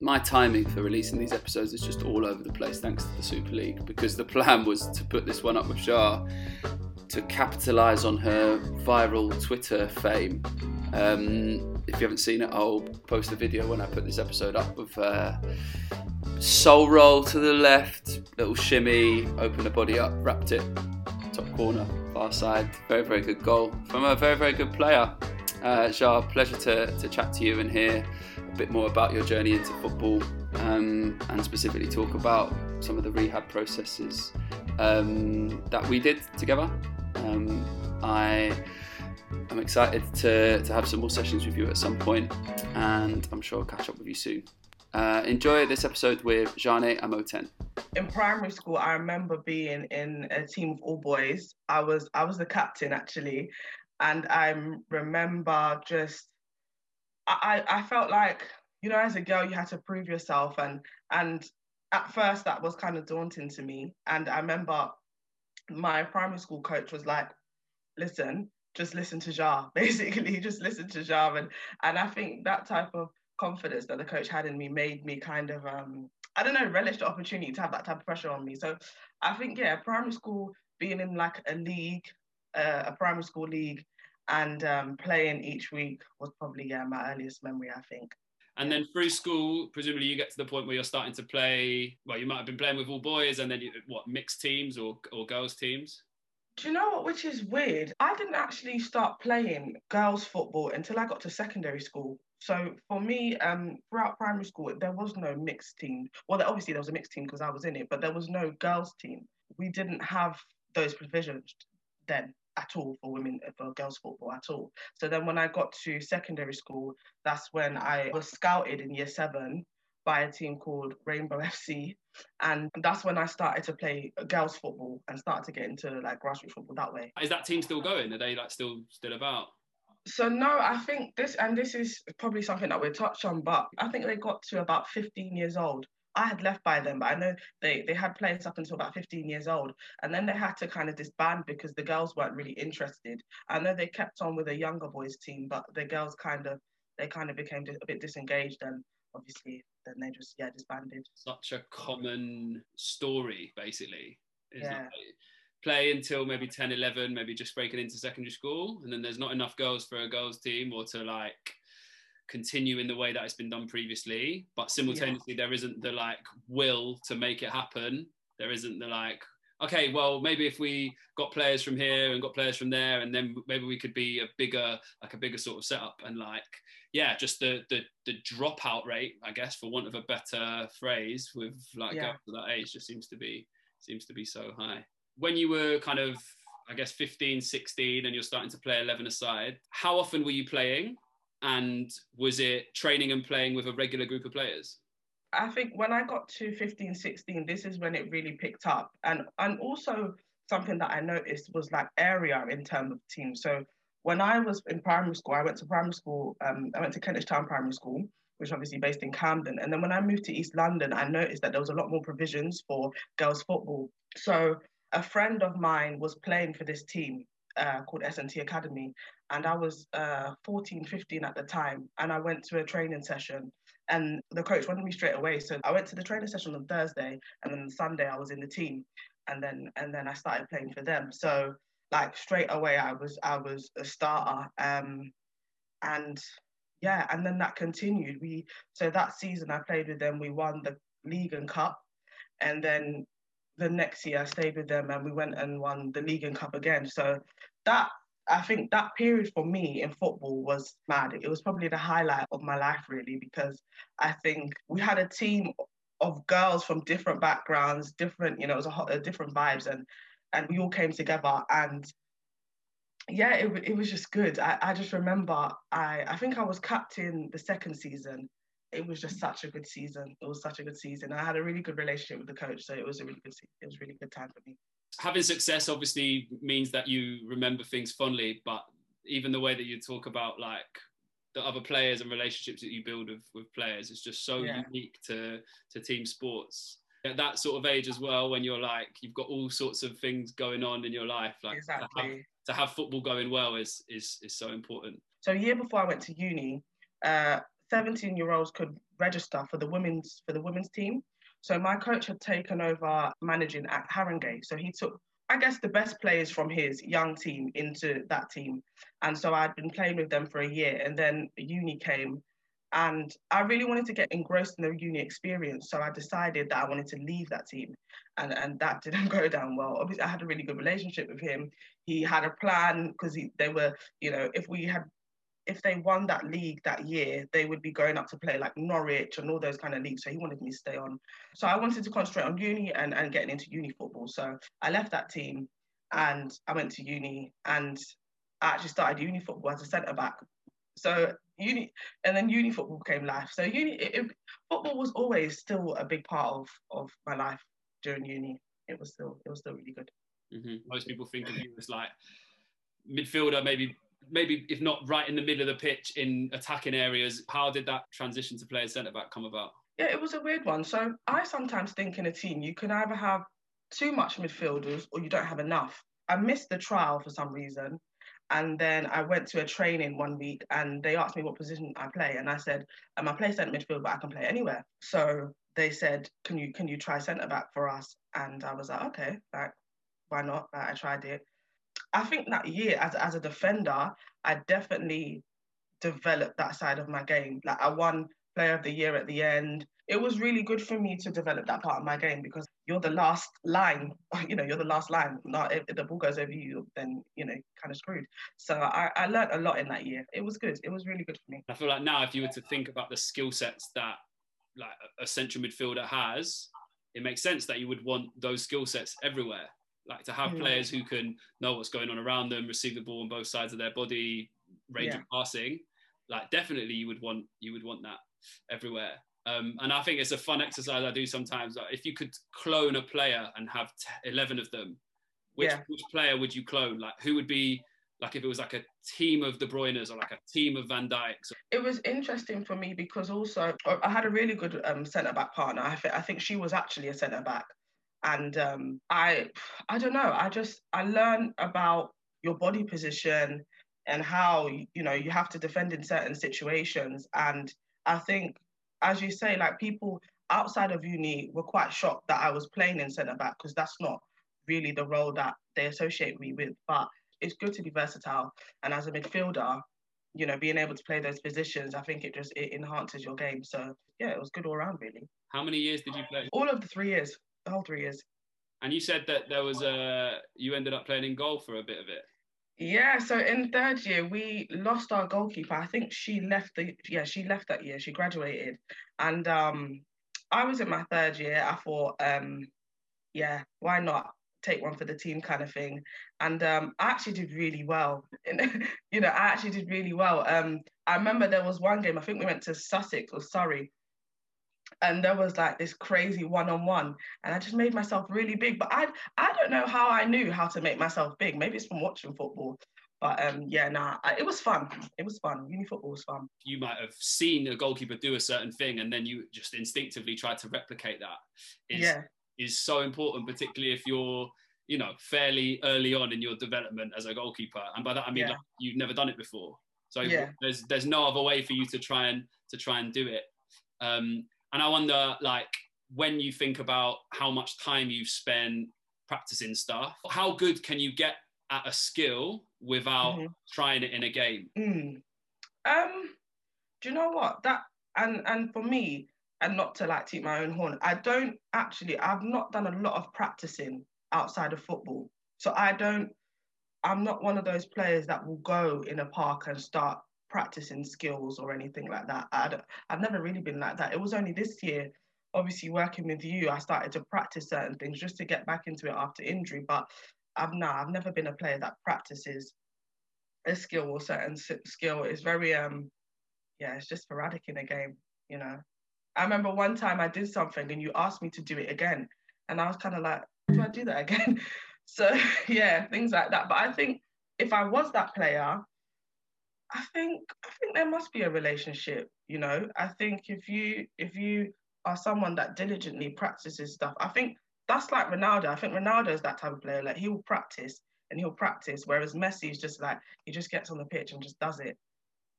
my timing for releasing these episodes is just all over the place thanks to the Super League because the plan was to put this one up with Zha to capitalise on her viral Twitter fame. Um, if you haven't seen it, I'll post a video when I put this episode up of uh, soul roll to the left, little shimmy, open the body up, wrapped it, top corner, far side. Very, very good goal from a very, very good player. Uh, Zha, pleasure to, to chat to you and hear bit more about your journey into football um, and specifically talk about some of the rehab processes um, that we did together. Um, I am excited to, to have some more sessions with you at some point, and I'm sure I'll catch up with you soon. Uh, enjoy this episode with Zhane Amoaten. In primary school, I remember being in a team of all boys. I was I was the captain actually, and I remember just I I felt like you know as a girl you had to prove yourself. And and at first that was kind of daunting to me. And I remember my primary school coach was like listen just listen to Zha basically. Just listen to Zha and and I think that type of confidence that the coach had in me made me kind of um I don't know relish the opportunity to have that type of pressure on me. So I think yeah primary school being in like a league uh, a primary school league and um, playing each week was probably yeah my earliest memory I think. And then through school, presumably you get to the point where you're starting to play. Well, you might have been playing with all boys, and then you, what mixed teams or or girls teams. Do you know what? Which is weird. I didn't actually start playing girls football until I got to secondary school. So for me, um, throughout primary school, there was no mixed team. Well, obviously there was a mixed team because I was in it, but there was no girls team. We didn't have those provisions then at all for women for girls football at all. So then when I got to secondary school, that's when I was scouted in year seven by a team called Rainbow FC. And that's when I started to play girls football and started to get into like grassroots football that way. Is that team still going? Are they like still still about? So no, I think this and this is probably something that we'll touch on, but I think they got to about 15 years old I had left by then, but I know they, they had players up until about 15 years old. And then they had to kind of disband because the girls weren't really interested. I know they kept on with a younger boys team, but the girls kind of they kind of became a bit disengaged and obviously then they just yeah disbanded. Such a common story, basically. yeah. play until maybe 10, 11, maybe just breaking into secondary school, and then there's not enough girls for a girls team or to like continue in the way that it's been done previously but simultaneously yeah. there isn't the like will to make it happen there isn't the like okay well maybe if we got players from here and got players from there and then maybe we could be a bigger like a bigger sort of setup and like yeah just the the, the dropout rate i guess for want of a better phrase with like yeah. to that age just seems to be seems to be so high when you were kind of i guess 15 16 and you're starting to play 11 aside how often were you playing and was it training and playing with a regular group of players? I think when I got to 15, 16, this is when it really picked up. And and also something that I noticed was like area in terms of teams. So when I was in primary school, I went to primary school, um, I went to Kentish Town Primary School, which obviously based in Camden. And then when I moved to East London, I noticed that there was a lot more provisions for girls football. So a friend of mine was playing for this team uh, called S&T Academy. And I was uh, 14, 15 at the time. And I went to a training session and the coach wanted me straight away. So I went to the training session on Thursday and then Sunday I was in the team. And then and then I started playing for them. So like straight away I was I was a starter. Um, and yeah, and then that continued. We so that season I played with them, we won the league and cup. And then the next year I stayed with them and we went and won the league and cup again. So that I think that period for me in football was mad. It was probably the highlight of my life really because I think we had a team of girls from different backgrounds, different, you know, it was a, a different vibes and and we all came together and yeah, it, it was just good. I, I just remember I, I think I was captain the second season it was just such a good season. It was such a good season. I had a really good relationship with the coach, so it was a really good. It was a really good time for me. Having success obviously means that you remember things fondly, but even the way that you talk about like the other players and relationships that you build with, with players is just so yeah. unique to to team sports. At that sort of age as well, when you're like you've got all sorts of things going on in your life, like exactly. to, have, to have football going well is is is so important. So a year before I went to uni, uh, 17 year olds could register for the women's for the women's team. So my coach had taken over managing at Haringey. So he took I guess the best players from his young team into that team. And so I'd been playing with them for a year and then uni came and I really wanted to get engrossed in the uni experience. So I decided that I wanted to leave that team. And, and that didn't go down well. Obviously, I had a really good relationship with him. He had a plan because they were, you know, if we had, if they won that league that year, they would be going up to play like Norwich and all those kind of leagues. So he wanted me to stay on. So I wanted to concentrate on uni and, and getting into uni football. So I left that team and I went to uni and I actually started uni football as a centre back. So uni, and then uni football became life. So uni, it, it, football was always still a big part of of my life during uni. It was still it was still really good. Mm-hmm. Most people think of you as like midfielder, maybe maybe if not right in the middle of the pitch in attacking areas. How did that transition to play as centre back come about? Yeah, it was a weird one. So I sometimes think in a team you can either have too much midfielders or you don't have enough. I missed the trial for some reason. And then I went to a training one week and they asked me what position I play. And I said, um, I'm a play centre midfield, but I can play anywhere. So they said, Can you can you try centre back for us? And I was like, okay, like, why not? Like, I tried it. I think that year as, as a defender, I definitely developed that side of my game. Like I won player of the year at the end. It was really good for me to develop that part of my game because you're the last line. You know, you're the last line. Not if, the ball goes over you, then you know, kind of screwed. So I, I learned a lot in that year. It was good. It was really good for me. I feel like now, if you were to think about the skill sets that like a central midfielder has, it makes sense that you would want those skill sets everywhere. Like to have mm. players who can know what's going on around them, receive the ball on both sides of their body, range yeah. of passing. Like definitely, you would want you would want that everywhere. Um, and I think it's a fun exercise I do sometimes. Like if you could clone a player and have t- 11 of them, which, yeah. which player would you clone? Like who would be like if it was like a team of De Bruyne's or like a team of Van Dijk's? It was interesting for me because also I had a really good um, centre back partner. I, th- I think she was actually a centre back, and um, I I don't know. I just I learned about your body position and how you know you have to defend in certain situations and I think, as you say, like people outside of uni were quite shocked that I was playing in centre back because that's not really the role that they associate me with. But it's good to be versatile, and as a midfielder, you know, being able to play those positions, I think it just it enhances your game. So yeah, it was good all around, really. How many years did you play? All of the three years, whole three years. And you said that there was a you ended up playing in goal for a bit of it. Yeah, so in third year we lost our goalkeeper. I think she left the yeah, she left that year. She graduated. And um I was in my third year. I thought, um, yeah, why not take one for the team kind of thing. And um I actually did really well. you know, I actually did really well. Um I remember there was one game, I think we went to Sussex or Surrey, and there was like this crazy one-on-one and i just made myself really big but i i don't know how i knew how to make myself big maybe it's from watching football but um, yeah, nah, it was fun. It was fun. Uni football was fun. You might have seen a goalkeeper do a certain thing, and then you just instinctively try to replicate that. Is, yeah, is so important, particularly if you're, you know, fairly early on in your development as a goalkeeper. And by that I mean yeah. like, you've never done it before. So yeah. there's there's no other way for you to try and to try and do it. Um, and I wonder, like, when you think about how much time you've spent practicing stuff, how good can you get at a skill without mm-hmm. trying it in a game? Mm. Um, do you know what that and and for me, and not to like toot my own horn, I don't actually. I've not done a lot of practicing outside of football, so I don't. I'm not one of those players that will go in a park and start practicing skills or anything like that. i have never really been like that. It was only this year, obviously working with you, I started to practice certain things just to get back into it after injury. But I've no, I've never been a player that practices a skill or certain skill. It's very um, yeah, it's just sporadic in a game, you know. I remember one time I did something and you asked me to do it again, and I was kind of like, do I do that again? so yeah, things like that. But I think if I was that player, I think I think there must be a relationship, you know. I think if you if you are someone that diligently practices stuff, I think that's like Ronaldo. I think Ronaldo is that type of player. Like he will practice and he'll practice, whereas Messi is just like he just gets on the pitch and just does it.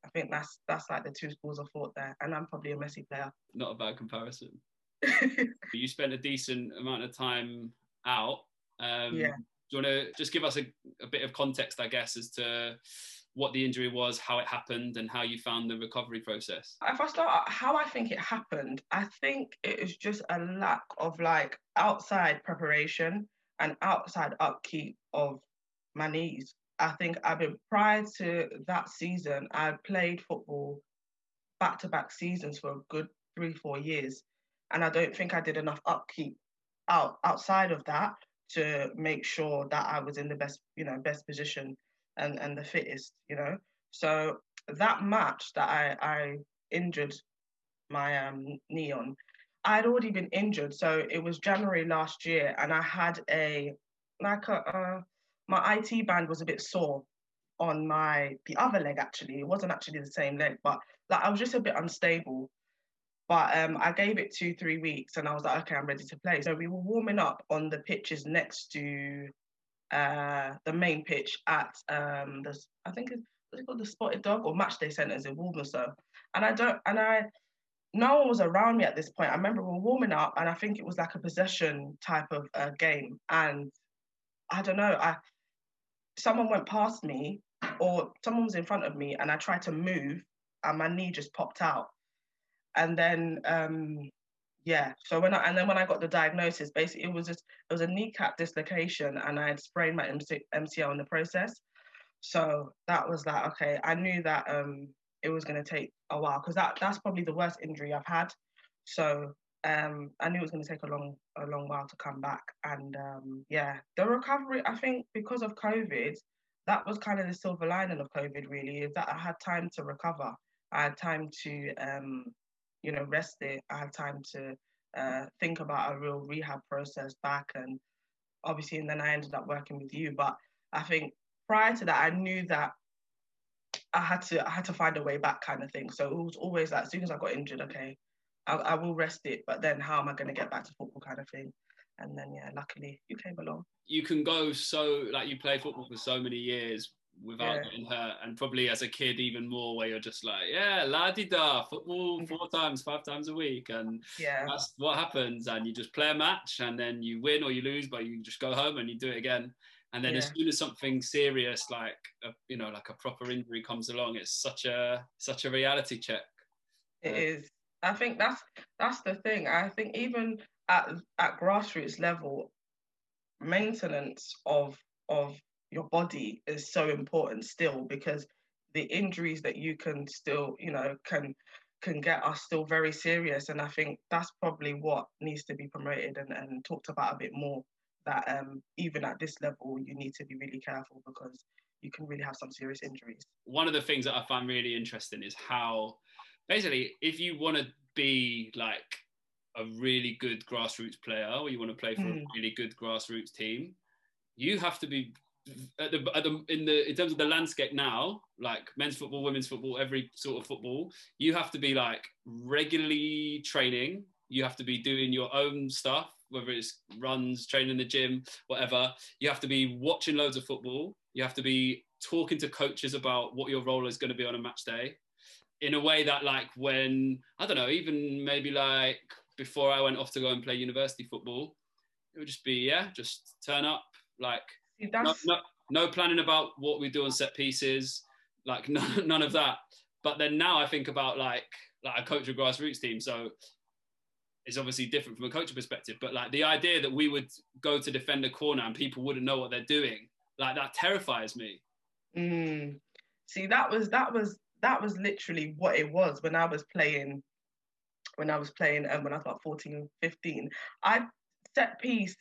I think that's that's like the two schools of thought there, and I'm probably a Messi player. Not a bad comparison. you spent a decent amount of time out. Um, yeah. Do you want to just give us a, a bit of context, I guess, as to what the injury was, how it happened, and how you found the recovery process? If I start how I think it happened, I think it is just a lack of like outside preparation and outside upkeep of my knees. I think I've been prior to that season, I played football back to back seasons for a good three, four years. And I don't think I did enough upkeep out outside of that to make sure that I was in the best, you know, best position and, and the fittest, you know. So that match that I, I injured my um, knee on, I'd already been injured. So it was January last year and I had a like a my IT band was a bit sore on my the other leg actually. It wasn't actually the same leg, but like I was just a bit unstable. But um, I gave it two, three weeks and I was like, okay, I'm ready to play. So we were warming up on the pitches next to uh, the main pitch at um, the, I think it's, called, the Spotted Dog or Matchday Centres in Walthamstow. And I don't, and I, no one was around me at this point. I remember we were warming up and I think it was like a possession type of uh, game. And I don't know, I, someone went past me or someone was in front of me and I tried to move and my knee just popped out. And then um yeah, so when I and then when I got the diagnosis, basically it was just it was a kneecap dislocation and I had sprained my MC, MCL in the process. So that was like okay, I knew that um it was going to take a while because that that's probably the worst injury I've had. So um, I knew it was going to take a long a long while to come back, and um, yeah, the recovery. I think because of COVID, that was kind of the silver lining of COVID. Really, is that I had time to recover. I had time to um, you know rest it. I had time to uh, think about a real rehab process back, and obviously, and then I ended up working with you. But I think prior to that, I knew that I had to I had to find a way back, kind of thing. So it was always like as soon as I got injured, okay, I, I will rest it, but then how am I going to get back to football kind of thing? And then yeah, luckily you came along. You can go so like you play football for so many years without yeah. getting hurt, and probably as a kid even more, where you're just like, yeah, la di da, football four times, five times a week, and yeah, that's what happens. And you just play a match, and then you win or you lose, but you just go home and you do it again. And then yeah. as soon as something serious like a, you know like a proper injury comes along, it's such a such a reality check. It uh, is. I think that's that's the thing. I think even at at grassroots level, maintenance of of your body is so important still because the injuries that you can still you know can can get are still very serious and i think that's probably what needs to be promoted and, and talked about a bit more that um, even at this level you need to be really careful because you can really have some serious injuries one of the things that i find really interesting is how basically, if you want to be like a really good grassroots player or you want to play for mm. a really good grassroots team, you have to be at the, at the, in the in terms of the landscape now, like men's football, women's football, every sort of football, you have to be like regularly training. You have to be doing your own stuff, whether it's runs, training in the gym, whatever. You have to be watching loads of football. You have to be talking to coaches about what your role is going to be on a match day in a way that like when I don't know, even maybe like before I went off to go and play university football, it would just be yeah, just turn up, like no, no, no, planning about what we do on set pieces, like none, none of that. But then now I think about like like a coach a grassroots team, so it's obviously different from a coaching perspective. But like the idea that we would go to defend a corner and people wouldn't know what they're doing, like that terrifies me. Mm. See, that was that was that was literally what it was when I was playing when I was playing um, when I was about 14, 15. I set piece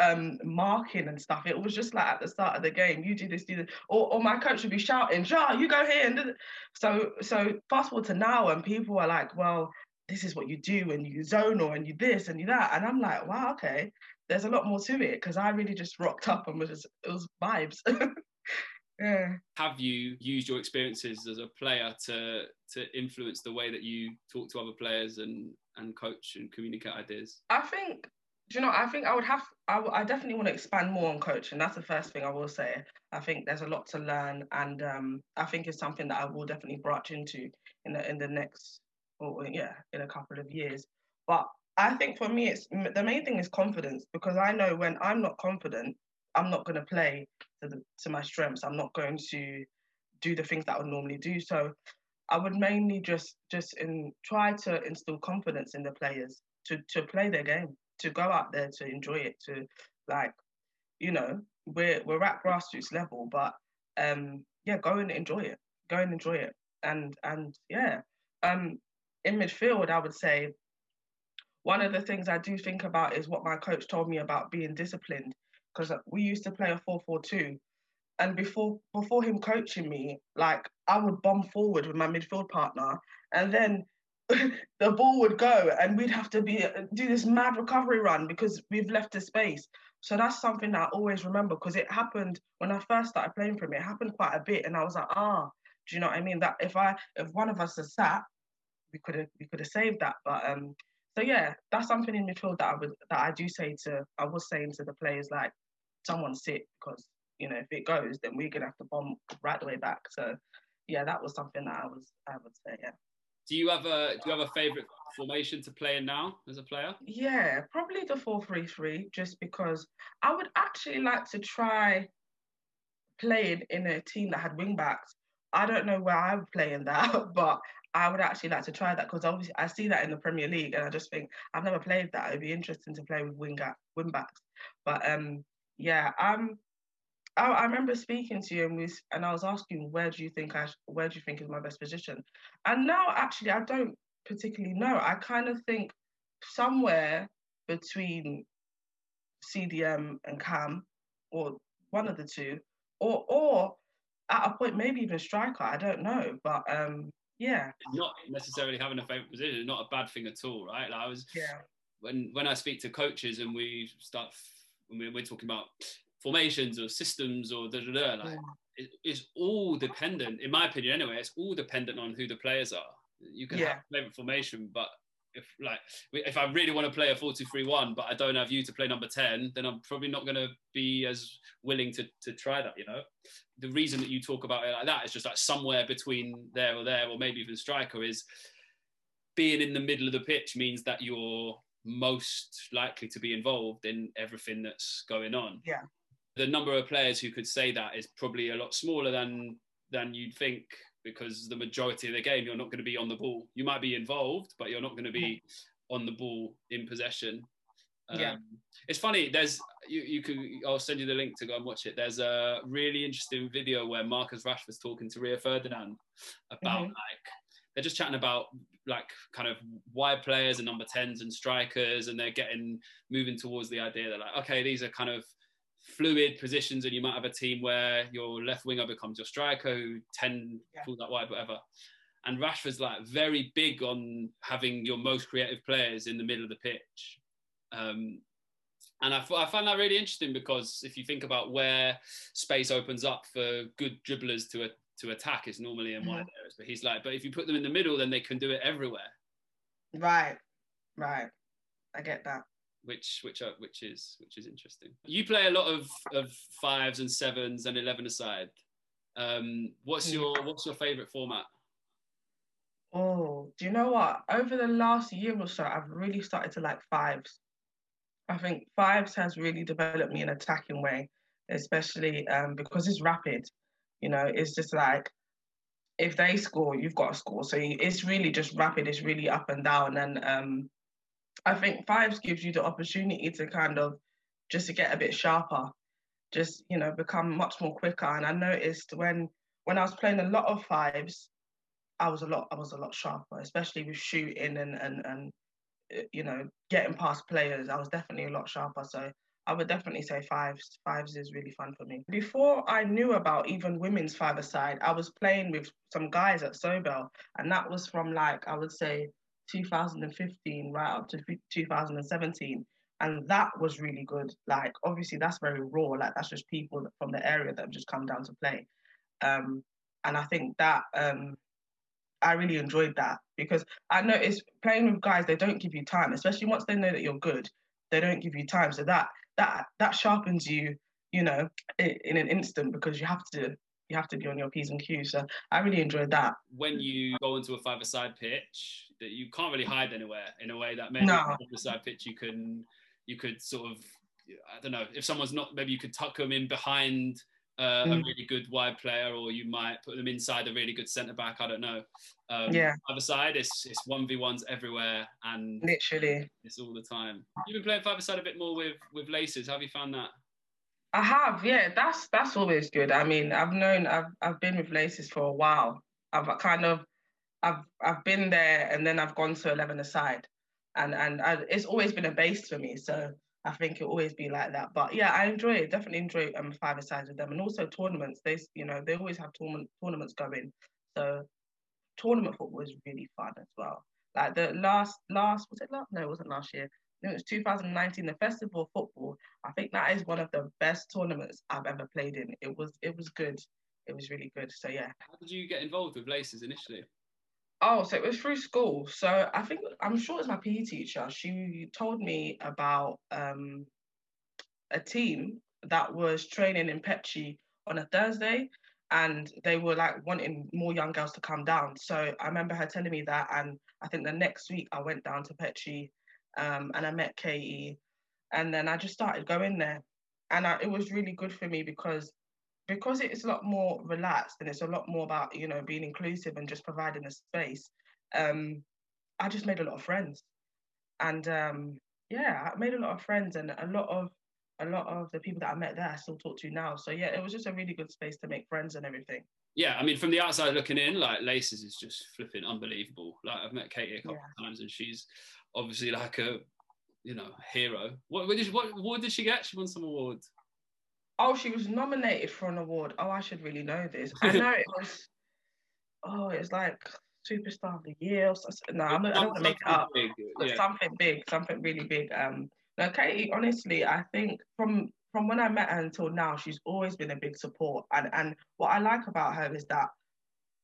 um, marking and stuff. It was just like at the start of the game, you do this, do this, or, or my coach would be shouting, "Zha, you go here." And so, so fast forward to now, and people are like, "Well, this is what you do, and you zone or and you this and you that," and I'm like, "Wow, okay." There's a lot more to it because I really just rocked up and was just it was vibes. Yeah. Have you used your experiences as a player to to influence the way that you talk to other players and and coach and communicate ideas? I think Do you know? I think I would have. I, I definitely want to expand more on coaching. That's the first thing I will say. I think there's a lot to learn, and um, I think it's something that I will definitely branch into in the in the next, or yeah, in a couple of years. But I think for me, it's the main thing is confidence because I know when I'm not confident, I'm not going to play to the, to my strengths. I'm not going to do the things that I would normally do. So I would mainly just just in try to instill confidence in the players to to play their game to go out there to enjoy it, to like, you know, we're we're at grassroots level, but um, yeah, go and enjoy it. Go and enjoy it. And and yeah, um, in midfield, I would say one of the things I do think about is what my coach told me about being disciplined, because we used to play a four four two, and before before him coaching me, like I would bomb forward with my midfield partner, and then the ball would go and we'd have to be do this mad recovery run because we've left the space. So that's something that I always remember because it happened when I first started playing for him. It happened quite a bit, and I was like, ah, do you know what I mean? That if I if one of us had sat, we could have we could have saved that. But um, so yeah, that's something in midfield that I would that I do say to I was saying to the players like, someone sit because you know if it goes, then we're gonna have to bomb right the way back. So yeah, that was something that I was I would say yeah. Do you have a do you have a favorite formation to play in now as a player? Yeah, probably the four three three, just because I would actually like to try playing in a team that had wing backs. I don't know where I would play in that, but I would actually like to try that because obviously I see that in the Premier League, and I just think I've never played that. It'd be interesting to play with wing wing backs. But um, yeah, I'm I, I remember speaking to you and, we, and I was asking where do you think I where do you think is my best position, and now actually I don't particularly know. I kind of think somewhere between CDM and CAM, or one of the two, or or at a point maybe even striker. I don't know, but um, yeah. Not necessarily having a favorite position, not a bad thing at all, right? Like I was yeah. When when I speak to coaches and we start when we're talking about formations or systems or da da da. Like yeah. it, it's all dependent, in my opinion, anyway. It's all dependent on who the players are. You can yeah. have favorite formation, but if like if I really want to play a 4-2-3-1, but I don't have you to play number 10, then I'm probably not going to be as willing to to try that. You know, the reason that you talk about it like that is just like somewhere between there or there, or maybe even striker is being in the middle of the pitch means that you're most likely to be involved in everything that's going on. Yeah the number of players who could say that is probably a lot smaller than than you'd think because the majority of the game you're not going to be on the ball. You might be involved, but you're not going to be on the ball in possession. Um, yeah, it's funny. There's you. You could. I'll send you the link to go and watch it. There's a really interesting video where Marcus Rashford's talking to Rio Ferdinand about mm-hmm. like they're just chatting about like kind of wide players and number tens and strikers, and they're getting moving towards the idea that like okay, these are kind of fluid positions and you might have a team where your left winger becomes your striker who 10 yeah. pulls that wide, whatever. And Rashford's like very big on having your most creative players in the middle of the pitch. Um, and I, I find that really interesting because if you think about where space opens up for good dribblers to, a, to attack, is normally in wide mm-hmm. areas. But he's like, but if you put them in the middle, then they can do it everywhere. Right, right. I get that which which are, which is which is interesting. You play a lot of of fives and sevens and eleven aside. Um, what's hmm. your what's your favorite format? Oh, do you know what? Over the last year or so, I've really started to like fives. I think fives has really developed me in attacking way, especially um, because it's rapid. You know, it's just like if they score, you've got to score. So it's really just rapid. It's really up and down, and um, I think fives gives you the opportunity to kind of just to get a bit sharper, just you know become much more quicker. And I noticed when when I was playing a lot of fives, I was a lot I was a lot sharper, especially with shooting and and and uh, you know getting past players. I was definitely a lot sharper. So I would definitely say fives. Fives is really fun for me. Before I knew about even women's five aside, I was playing with some guys at Sobell, and that was from like I would say 2015 right up to 2017 and that was really good. Like obviously that's very raw. Like that's just people from the area that have just come down to play. Um, and i think that um, i really enjoyed that because i noticed playing with guys they don't give you time especially once they know that you're good they don't give you time. So that that that sharpens you, you know, in, in an instant because you have to you have to be on your p's and q's. So I really enjoyed that. When you go into a five-a-side pitch, that you can't really hide anywhere in a way that maybe No. a side pitch you can you could sort of I don't know if someone's not maybe you could tuck them in behind uh, a Mm. really good wide player or you might put them inside a really good centre back. I don't know. Um, Yeah. Other side, it's it's one v ones everywhere and Literally. it's all the time. You've been playing five-a-side a bit more with with laces. How have you found that? I have, yeah. That's that's always good. I mean, I've known I've I've been with laces for a while. I've kind of I've I've been there and then I've gone to eleven aside, and and I, it's always been a base for me. So I think it'll always be like that. But yeah, I enjoy it. Definitely enjoy um five asides with them, and also tournaments. They you know they always have tournament tournaments going. So tournament football is really fun as well. Like the last last was it last? No, it wasn't last year. It was 2019, the Festival of Football. I think that is one of the best tournaments I've ever played in. It was it was good. It was really good. So yeah. How did you get involved with laces initially? Oh, so it was through school. So I think I'm sure it's my PE teacher. She told me about um, a team that was training in Petchey on a Thursday, and they were like wanting more young girls to come down. So I remember her telling me that, and I think the next week I went down to Petchey, um, and I met Katie, and then I just started going there, and I, it was really good for me because because it's a lot more relaxed and it's a lot more about you know being inclusive and just providing a space um i just made a lot of friends. And um yeah i made a lot of friends and a lot of a lot of the people that i met there i still talk to now. So yeah it was just a really good space to make friends and everything Yeah, I mean, from the outside looking in, like Laces is just flipping unbelievable. Like I've met Katie a couple of times, and she's obviously like a, you know, hero. What, what did she, what award did she get? She won some award. oh she was nominated for an award oh i should really know this i know it was oh it was like superstar of the year no i'm not, i don't want to make it up Big, yeah. something big, something really big. Um, now Katie, honestly, I think from from when I met her until now, she's always been a big support. And and what I like about her is that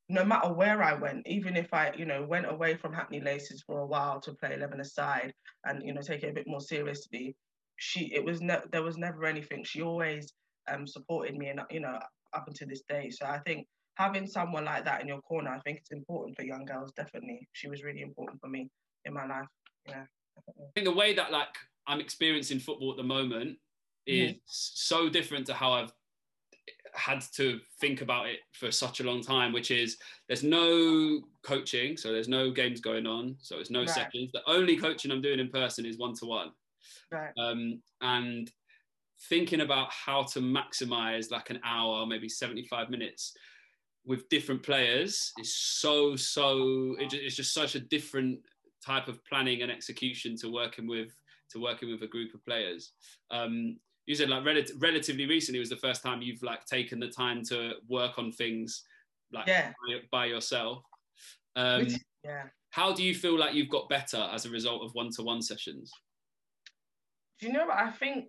no matter where I went, even if I, you know, went away from Hackney Laces for a while to play eleven aside and you know take it a bit more seriously, she it was ne- there was never anything. She always um supported me, and you know up until this day. So I think having someone like that in your corner, I think it's important for young girls. Definitely, she was really important for me in my life. Yeah. I think the way that like I'm experiencing football at the moment is Mhm. so different to how I've had to think about it for such a long time, which is there's no coaching, so there's no games going on, so it's no Right. sessions. The only coaching I'm doing in person is one to one. Um, and thinking about how to maximize like an hour, maybe 75 minutes with different players is so, so, it, it's just such a different type of planning and execution to working with, to working with a group of players. Um, you said like rel- relatively recently was the first time you've like taken the time to work on things like Yeah. by, by yourself. Um, Which- yeah. how do you feel like you've got better as a result of one-to-one sessions? Do you know what I think?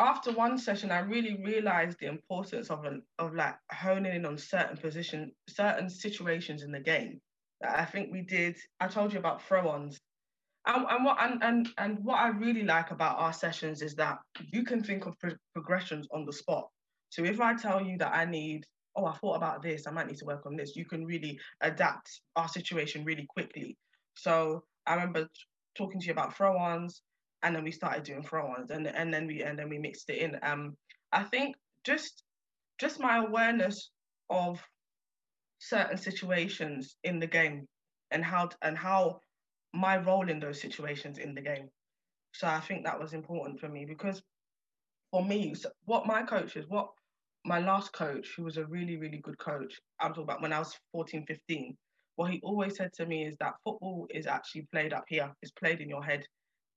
After one session, I really realized the importance of an, of like honing in on certain position, certain situations in the game. That I think we did. I told you about throw-ons, and, and what and, and and what I really like about our sessions is that you can think of pro- progressions on the spot. So if I tell you that I need, oh, I thought about this, I might need to work on this. You can really adapt our situation really quickly. So I remember t- talking to you about throw-ons and then we started doing throw-ons and and then we and then we mixed it in um i think just just my awareness of certain situations in the game and how and how my role in those situations in the game. So i think that was important for me because for me what my coaches what my last coach who was a really really good coach i'm talking about when i was 14 15 what he always said to me is that football is actually played up here. It's played in your head.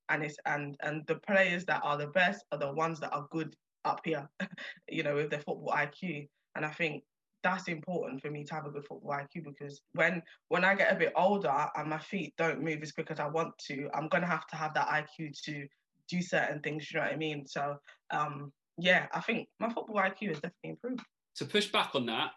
And it's and and the players that are the best are the ones that are good up here, you know, with their football IQ. And I think that's important for me to have a good football IQ because when when I get a bit older and my feet don't move as quick as I want to, I'm gonna have to have that IQ to do certain things. You know what I mean? So um, yeah, I think my football IQ has definitely improved. To push back on that,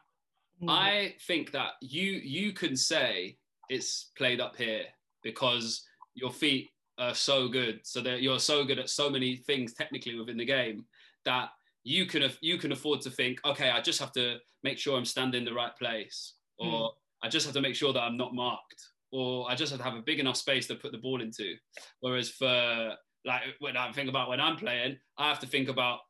Mm. I think that you you can say it's played up here because your feet are so good, so that you're so good at so many things technically within the game that you can you can afford to think, okay, I just have to make sure I'm standing in the right place, or mm. I just have to make sure that I'm not marked, or I just have to have a big enough space to put the ball into. Whereas for like when I think about when I'm playing, I have to think about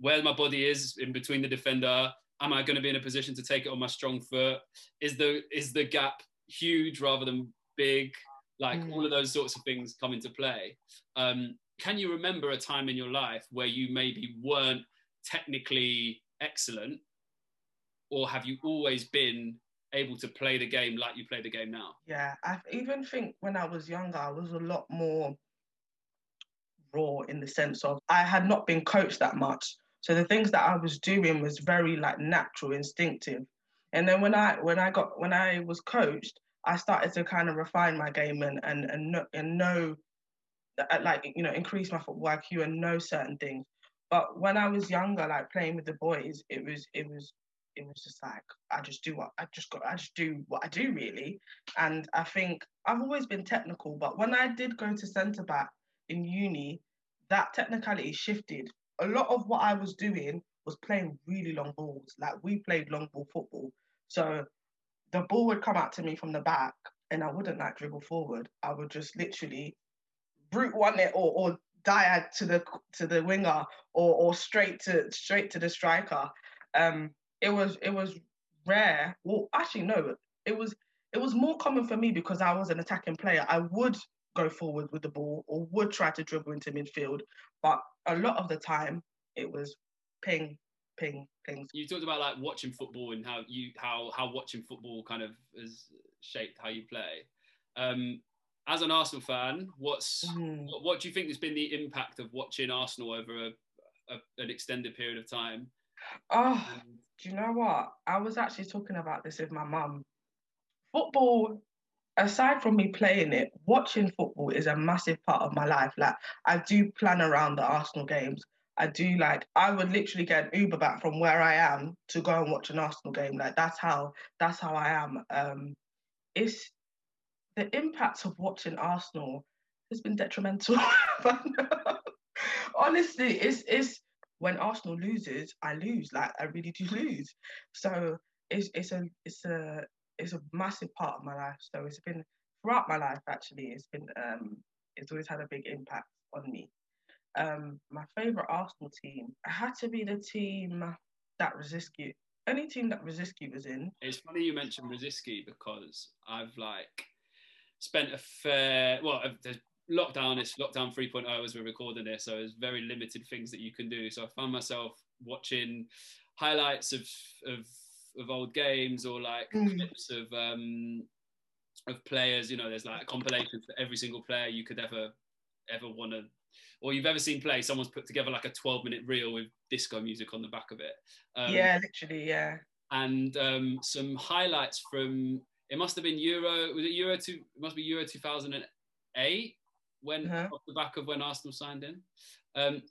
where my body is in between the defender. Am I going to be in a position to take it on my strong foot? Is the is the gap huge rather than big? Like mm. all of those sorts of things come into play. Um, can you remember a time in your life where you maybe weren't technically excellent, or have you always been able to play the game like you play the game now? Yeah, I even think when I was younger, I was a lot more raw in the sense of I had not been coached that much. So the things that I was doing was very like natural, instinctive. And then when I when I got when I was coached, I started to kind of refine my game and and and know, and know uh, like you know increase my football IQ and know certain things. But when I was younger, like playing with the boys, it was it was it was just like I just do what I just got I just do what I do really. And I think I've always been technical, but when I did go to centre back in uni, that technicality shifted. A lot of what I was doing was playing really long balls. Like we played long ball football. So the ball would come out to me from the back and I wouldn't like dribble forward. I would just literally brute one it or, or diag to the to the winger or or straight to straight to the striker. Um it was it was rare. Well actually no, it was it was more common for me because I was an attacking player. I would go forward with the ball or would try to dribble into midfield. But a lot of the time it was ping, ping, ping. You talked about like watching football and how you how how watching football kind of has shaped how you play. Um, as an Arsenal fan, what's mm. what, what, do you think has been the impact of watching Arsenal over a, a, an extended period of time? Oh, um, do you know what? I was actually talking about this with my mum. Football aside from me playing it, watching football is a massive part of my life. Like I do plan around the Arsenal games. I do like I would literally get an Uber back from where I am to go and watch an Arsenal game. Like that's how that's how I am. Um it's the impact of watching Arsenal has been detrimental. Honestly, it's it's when Arsenal loses, I lose. Like I really do lose. So it's it's a it's a it's a massive part of my life. So it's been throughout my life actually. It's been um, it's always had a big impact on me. Um, my favorite Arsenal team had to be the team that Rosicky. Any team that Rosicky was in. It's funny you mentioned Rosicky because I've like spent a fair well there's lockdown is lockdown 3.0 as we're recording this so there's very limited things that you can do so i found myself watching highlights of of of old games or like mm. clips of um of players. You know, there's like compilations for every single player you could ever ever want to or you've ever seen play. Someone's put together like a 12 minute reel with disco music on the back of it. Um, yeah, literally, yeah. And um, some highlights from it must have been Euro. Was it Euro two? It must be Euro 2008 when uh-huh. off the back of when Arsenal signed in. Um,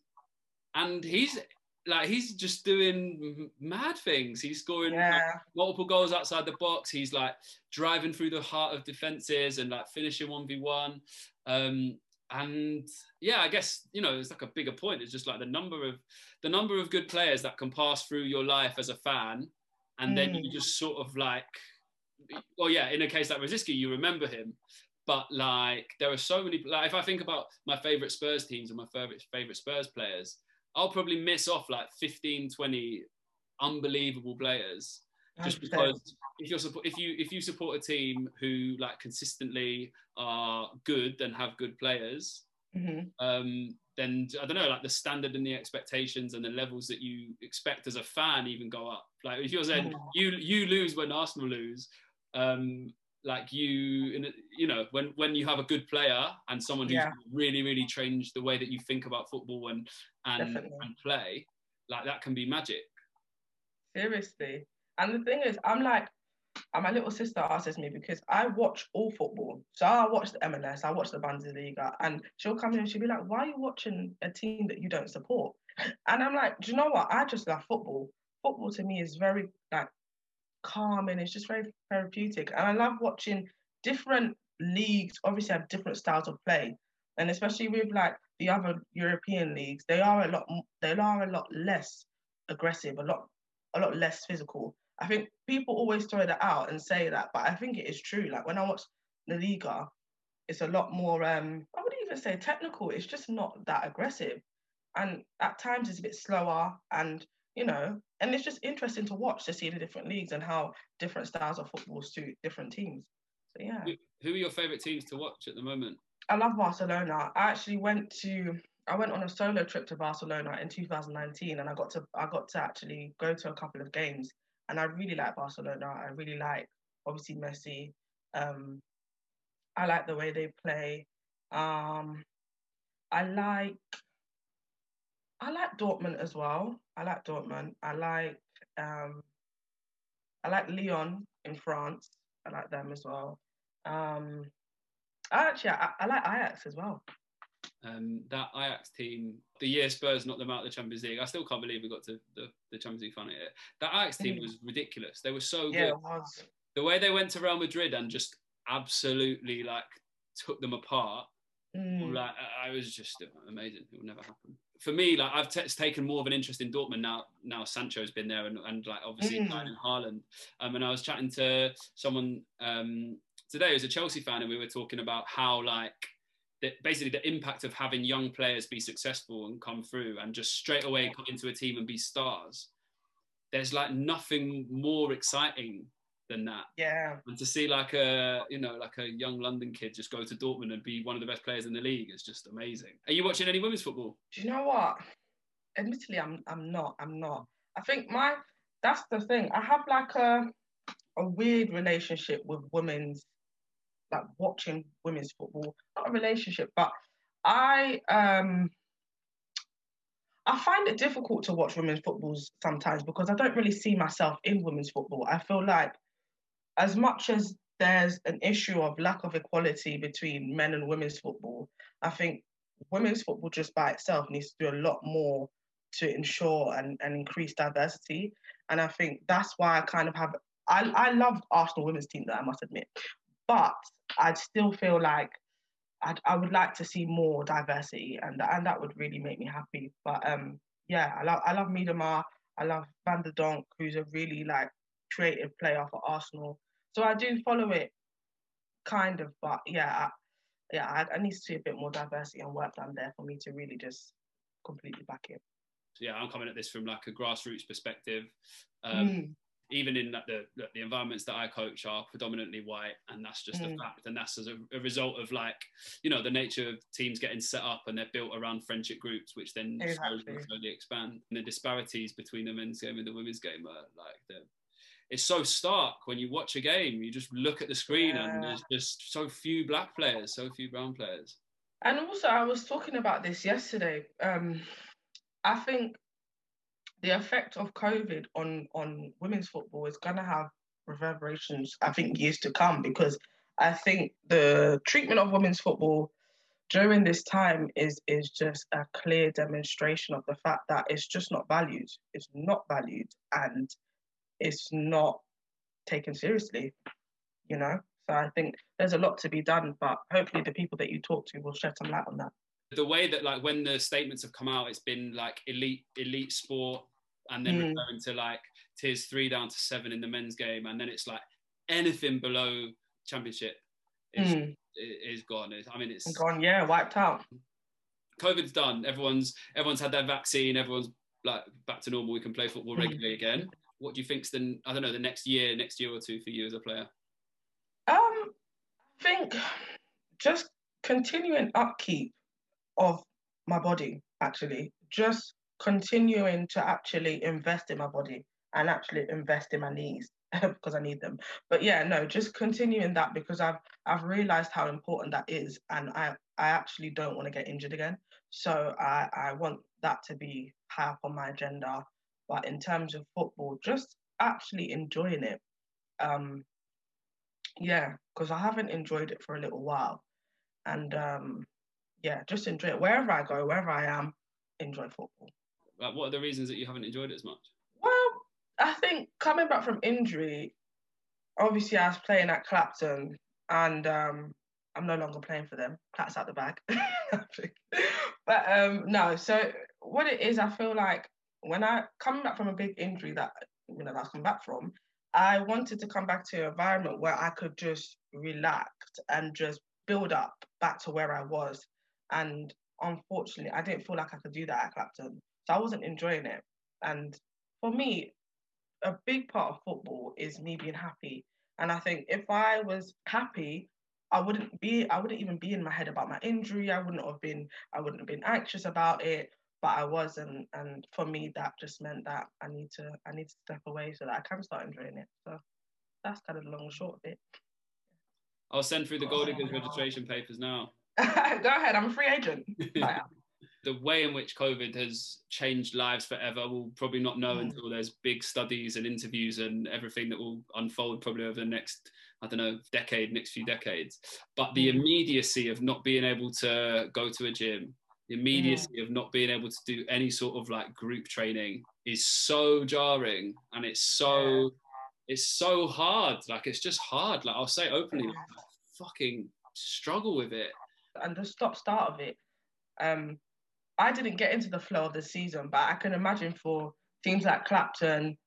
and he's like he's just doing mad things. He's scoring yeah. like, multiple goals outside the box. He's like driving through the heart of defenses and like finishing one v one. Um, and yeah, I guess you know it's like a bigger point. It's just like the number of the number of good players that can pass through your life as a fan, and mm. then you just sort of like, well, yeah, in a case like Rosicky, you remember him. But like, there are so many. Like, if I think about my favorite Spurs teams and my favorite favorite Spurs players, I'll probably miss off like 15, 20 unbelievable players just because if you support if you if you support a team who like consistently are good and have good players mm-hmm. um, then i don't know like the standard and the expectations and the levels that you expect as a fan even go up like if you're saying mm-hmm. you you lose when arsenal lose um, like you you know when when you have a good player and someone who's yeah. really really changed the way that you think about football and and, and play like that can be magic seriously and the thing is i'm like and my little sister asks me because I watch all football. So I watch the MLS, I watch the Bundesliga, and she'll come in and she'll be like, Why are you watching a team that you don't support? And I'm like, Do you know what? I just love football. Football to me is very like calm and it's just very therapeutic. And I love watching different leagues, obviously have different styles of play. and especially with like the other European leagues, they are a lot they are a lot less aggressive, a lot a lot less physical. I think people always throw that out and say that, but I think it is true. Like when I watch the Liga, it's a lot more. Um, I wouldn't even say technical. It's just not that aggressive, and at times it's a bit slower. And you know, and it's just interesting to watch to see the different leagues and how different styles of football suit different teams. So yeah. Who are your favourite teams to watch at the moment? I love Barcelona. I actually went to I went on a solo trip to Barcelona in 2019, and I got to I got to actually go to a couple of games, and I really like Barcelona. I really like obviously Messi. Um, I like the way they play. Um, I like I like Dortmund as well. I like Dortmund. I like um, I like Lyon in France. I like them as well. Um, actually, I, I like Ajax as well. Um, that Ajax team, the year Spurs knocked them out of the Champions League, I still can't believe we got to the, the Champions League final. That Ajax team mm. was ridiculous. They were so yeah, good. The way they went to Real Madrid and just absolutely like took them apart. Mm. Like I was just amazing. It will never happen. For me, like I've t- taken more of an interest in Dortmund now. Now Sancho's been there, and, and like obviously mm. in Haaland. Um, and I was chatting to someone um, today who's a Chelsea fan, and we were talking about how like the, basically the impact of having young players be successful and come through, and just straight away come into a team and be stars. There's like nothing more exciting than that. Yeah. And to see like a you know like a young London kid just go to Dortmund and be one of the best players in the league is just amazing. Are you watching any women's football? Do you know what? Admittedly, I'm I'm not. I'm not. I think my that's the thing. I have like a a weird relationship with women's like watching women's football. Not a relationship, but I um I find it difficult to watch women's football sometimes because I don't really see myself in women's football. I feel like as much as there's an issue of lack of equality between men and women's football, I think women's football just by itself needs to do a lot more to ensure and, and increase diversity. And I think that's why I kind of have I, I love Arsenal women's team that I must admit. But I still feel like I'd, I would like to see more diversity and and that would really make me happy. But um yeah, I love I love Miedema, I love Van der Donk, who's a really like creative player for Arsenal. So I do follow it, kind of, but yeah, I, yeah, I, I need to see a bit more diversity and work done there for me to really just completely back it. yeah, I'm coming at this from like a grassroots perspective. Um, mm. Even in like the the environments that I coach are predominantly white, and that's just mm. a fact. And that's as a, a, result of like you know the nature of teams getting set up and they're built around friendship groups, which then exactly. slowly, slowly expand. And the disparities between the men's game and the women's game are like the it's so stark when you watch a game. You just look at the screen yeah. and there's just so few black players, so few brown players. And also, I was talking about this yesterday. Um, I think the effect of COVID on on women's football is going to have reverberations. I think years to come because I think the treatment of women's football during this time is is just a clear demonstration of the fact that it's just not valued. It's not valued, and it's not taken seriously, you know? So I think there's a lot to be done, but hopefully the people that you talk to will shed some light on that. The way that like when the statements have come out, it's been like elite elite sport and then mm. referring to like tiers three down to seven in the men's game, and then it's like anything below championship is mm. is gone. I mean, it's gone. Yeah, wiped out. COVID's done. Everyone's everyone's had their vaccine. Everyone's like back to normal. We can play football mm. regularly mm. again what do you think's the I don't know the next year, next year or two for you as a player? Um, I think just continuing upkeep of my body. Actually, just continuing to actually invest in my body and actually invest in my knees because I need them. But yeah, no, just continuing that because I've I've realized how important that is, and I I actually don't want to get injured again. So I I want that to be high up on my agenda but in terms of football, just actually enjoying it. Um, yeah, because I haven't enjoyed it for a little while, and um, yeah, just enjoy it wherever I go, wherever I am. Enjoy football. Like, what are the reasons that you haven't enjoyed it as much? Well, I think coming back from injury, obviously I was playing at Clapton, and um, I'm no longer playing for them. Clats out the bag. but um, no, so what it is, I feel like when I coming back from a big injury that you know that I come back from, I wanted to come back to an environment where I could just relax and just build up back to where I was. And unfortunately, I didn't feel like I could do that at Clapton. So I wasn't enjoying it. And for me, a big part of football is me being happy. And I think if I was happy, I wouldn't be I wouldn't even be in my head about my injury. I wouldn't have been I wouldn't have been anxious about it, but I wasn't. And for me that just meant that I need to I need to step away so that I can start enjoying it. So that's kind of the long and short of it. I'll send through the Gold Diggers registration papers now. Go ahead, I'm a free agent. the way in which COVID has changed lives forever, we'll probably not know mm. until there's big studies and interviews and everything that will unfold probably over the next, I don't know, decade, next few decades. But the mm. immediacy of not being able to go to a gym, the immediacy yeah. of not being able to do any sort of like group training is so jarring and it's so yeah. it's so hard like it's just hard like i'll say openly yeah. fucking struggle with it and the stop start of it um I didn't get into the flow of the season, but I can imagine for teams like Clapton,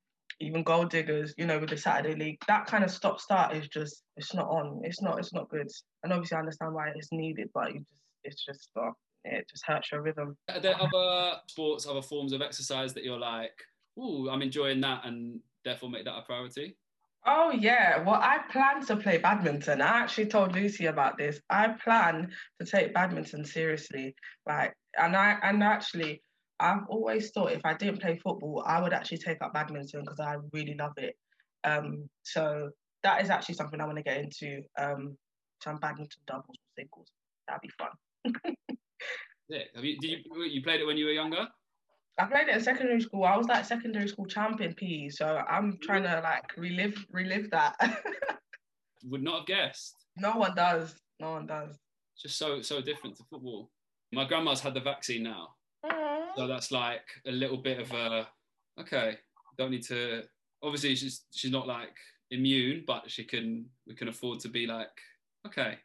even Gold Diggers, you know, with the Saturday League, that kind of stop start is just it's not on. It's not it's not good. And obviously I understand why it's needed, but you just it's just uh, it just hurts your rhythm. Are there other sports, other forms of exercise that you're like, oh, I'm enjoying that and therefore make that a priority? Oh yeah, well I plan to play badminton. I actually told Lucy about this. I plan to take badminton seriously, like, and I and actually I've always thought if I didn't play football, I would actually take up badminton because I really love it. Um, so that is actually something I want to get into. Um, some badminton doubles or singles. That'd be fun. yeah, have you, did you you played it when you were younger? I played it in secondary school. I was like secondary school champion PE, so I'm trying to like relive relive that. Would not have guessed. No one does. No one does. It's just so so different to football. My grandma's had the vaccine now, Aww. so that's like a little bit of a okay. Don't need to. Obviously, she's she's not like immune, but she can. We can afford to be like okay.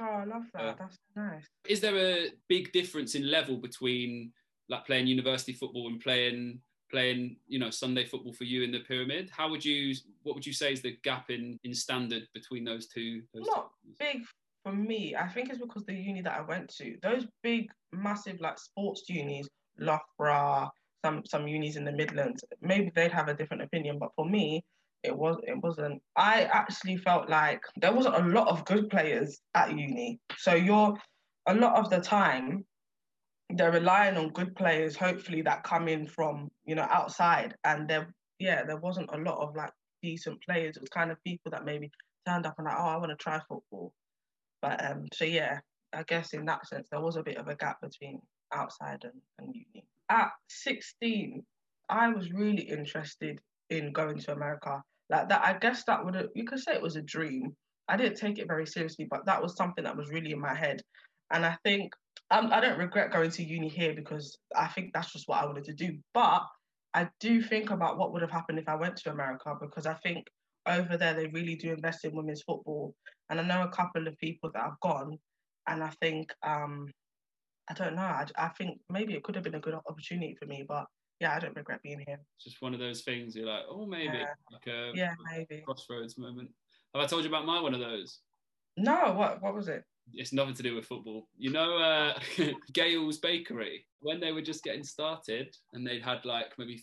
Oh, I love that. Uh, that's nice. Is there a big difference in level between like playing university football and playing playing you know Sunday football for you in the pyramid. How would you what would you say is the gap in in standard between those two? Those Not two big for me. I think it's because the uni that I went to, those big massive like sports unis, Loughborough, some some unis in the Midlands, maybe they'd have a different opinion, but for me. It was. It wasn't. I actually felt like there wasn't a lot of good players at uni. So you're a lot of the time they're relying on good players, hopefully that come in from you know outside, and there yeah there wasn't a lot of like decent players. It was kind of people that maybe turned up and like oh I want to try football, but um so yeah I guess in that sense there was a bit of a gap between outside and, and uni. At 16, I was really interested in going to America. Like that, I guess that would you could say it was a dream. I didn't take it very seriously, but that was something that was really in my head. And I think um, I don't regret going to uni here because I think that's just what I wanted to do. But I do think about what would have happened if I went to America because I think over there they really do invest in women's football. And I know a couple of people that have gone, and I think um, I don't know. I, I think maybe it could have been a good opportunity for me, but yeah, I don't regret being here. It's just one of those things you're like, oh, maybe yeah. like a yeah, maybe crossroads moment. Have I told you about my one of those? No, what what was it? it's nothing to do with football. You know, uh, Gail's Bakery, when they were just getting started and they'd had like maybe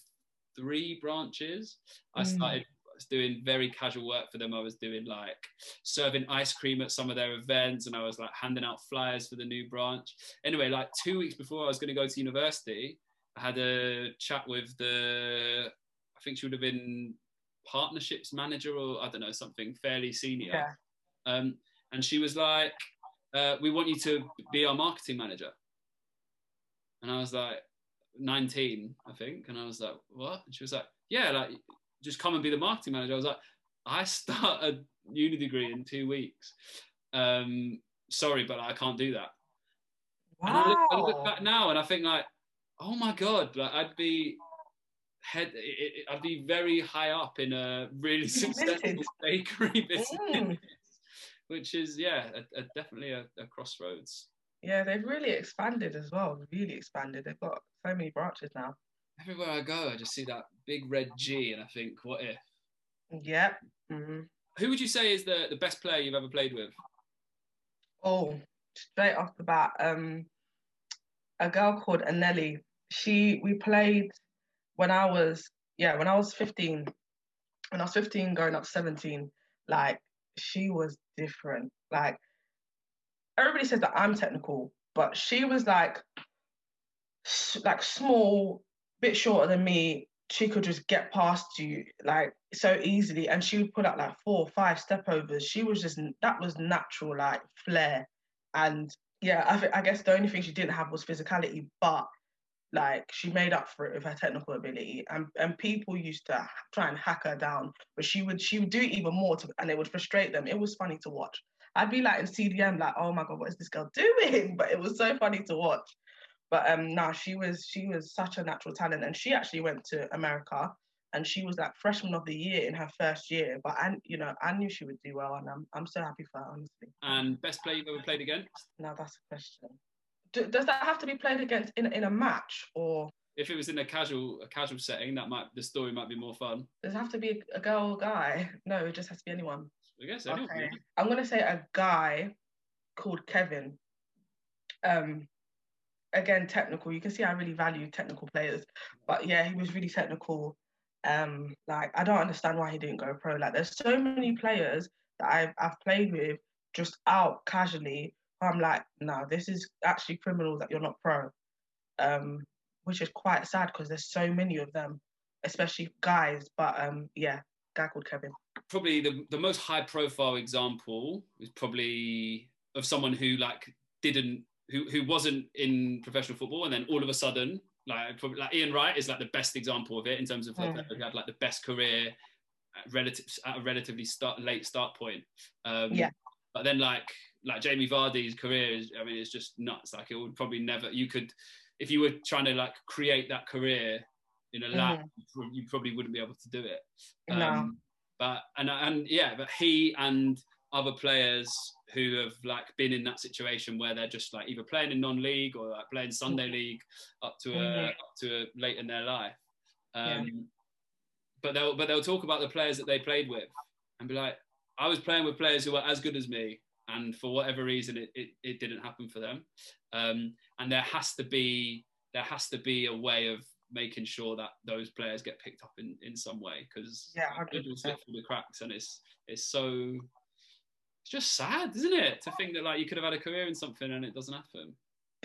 three branches, I mm. started doing very casual work for them. I was doing like serving ice cream at some of their events and I was like handing out flyers for the new branch. Anyway, like two weeks before I was going to go to university, had a chat with the, I think she would have been partnerships manager or I don't know, something fairly senior. Yeah. Um, and she was like, uh, we want you to be our marketing manager. And I was like, 19, I think. And I was like, what? And she was like, yeah, like, just come and be the marketing manager. I was like, I start a uni degree in two weeks. Um, sorry, but I can't do that. Wow. And I look, I look back now and I think like, oh my God, like I'd be head, it, I'd be very high up in a really successful bakery business. Mm which is yeah, a, a, definitely a, a crossroads. Yeah, they've really expanded as well. Really expanded. They've got so many branches now. Everywhere I go, I just see that big red G, and I think, what if? Yep. Mm-hmm. Who would you say is the, the best player you've ever played with? Oh, straight off the bat, um, a girl called Anelli. She we played when I was yeah when I was fifteen. When I was fifteen, going up seventeen, like she was different. Like everybody says that I'm technical, but she was like like small, bit shorter than me. She could just get past you like so easily, and she would put out like four or five step overs. She was just that was natural like flair, and yeah, I, th- I guess the only thing she didn't have was physicality, but like she made up for it with her technical ability and and people used to try and hack her down but she would she would do even more to, and it would frustrate them. It was funny to watch. I'd be like in cdm like oh my god what is this girl doing? But it was so funny to watch. But um now nah, she was she was such a natural talent and she actually went to america and she was like freshman of the year in her first year but i you know i knew she would do well and i'm, I'm so happy for her honestly and best player you've ever played against now that's a question do, does that have to be played against in, in a match or? If it was in a casual a casual setting, that might the story might be more fun. Does it have to be a girl or guy? No, it just has to be anyone. I guess anyone. Okay. I'm gonna say a guy called Kevin. Um, again, technical. You can see I really value technical players, but yeah, he was really technical. Um, like I don't understand why he didn't go pro. Like there's so many players that I've I've played with just out casually I'm like, no, this is actually criminal that you're not pro. Um, which is quite sad because there's so many of them, especially guys. But um, yeah, guy called Kevin. Probably the, the most high profile example is probably of someone who like didn't who who wasn't in professional football and then all of a sudden like probably like Ian Wright is like the best example of it in terms of like, mm. had like the best career at relative at a relatively start late start point. Um, yeah. But then like like Jamie Vardy's career is, I mean, it's just nuts. Like it would probably never, you could, if you were trying to like create that career in a lab, mm. you probably wouldn't be able to do it. Um, no. But, and, and yeah, but he and other players who have like been in that situation where they're just like either playing in non-league or like playing Sunday league up to a, up to a late in their life. Um, yeah. But they'll, but they'll talk about the players that they played with and be like, I was playing with players who were as good as me and for whatever reason it, it, it didn't happen for them um, and there has to be there has to be a way of making sure that those players get picked up in, in some way because yeah, will slip through the cracks and it's it's so it's just sad isn't it to think that like you could have had a career in something and it doesn't happen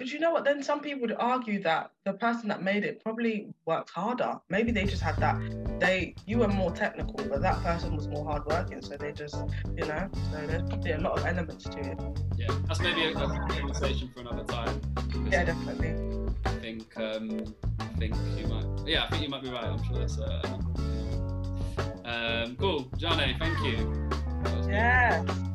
but you know what? Then some people would argue that the person that made it probably worked harder. Maybe they just had that. They you were more technical, but that person was more hardworking. So they just, you know. So there's probably a lot of elements to it. Yeah, that's maybe a, a conversation for another time. Yeah, definitely. I think um, I think you might. Yeah, I think you might be right. I'm sure that's. Uh, um, cool, Zhane. Thank you. Yeah,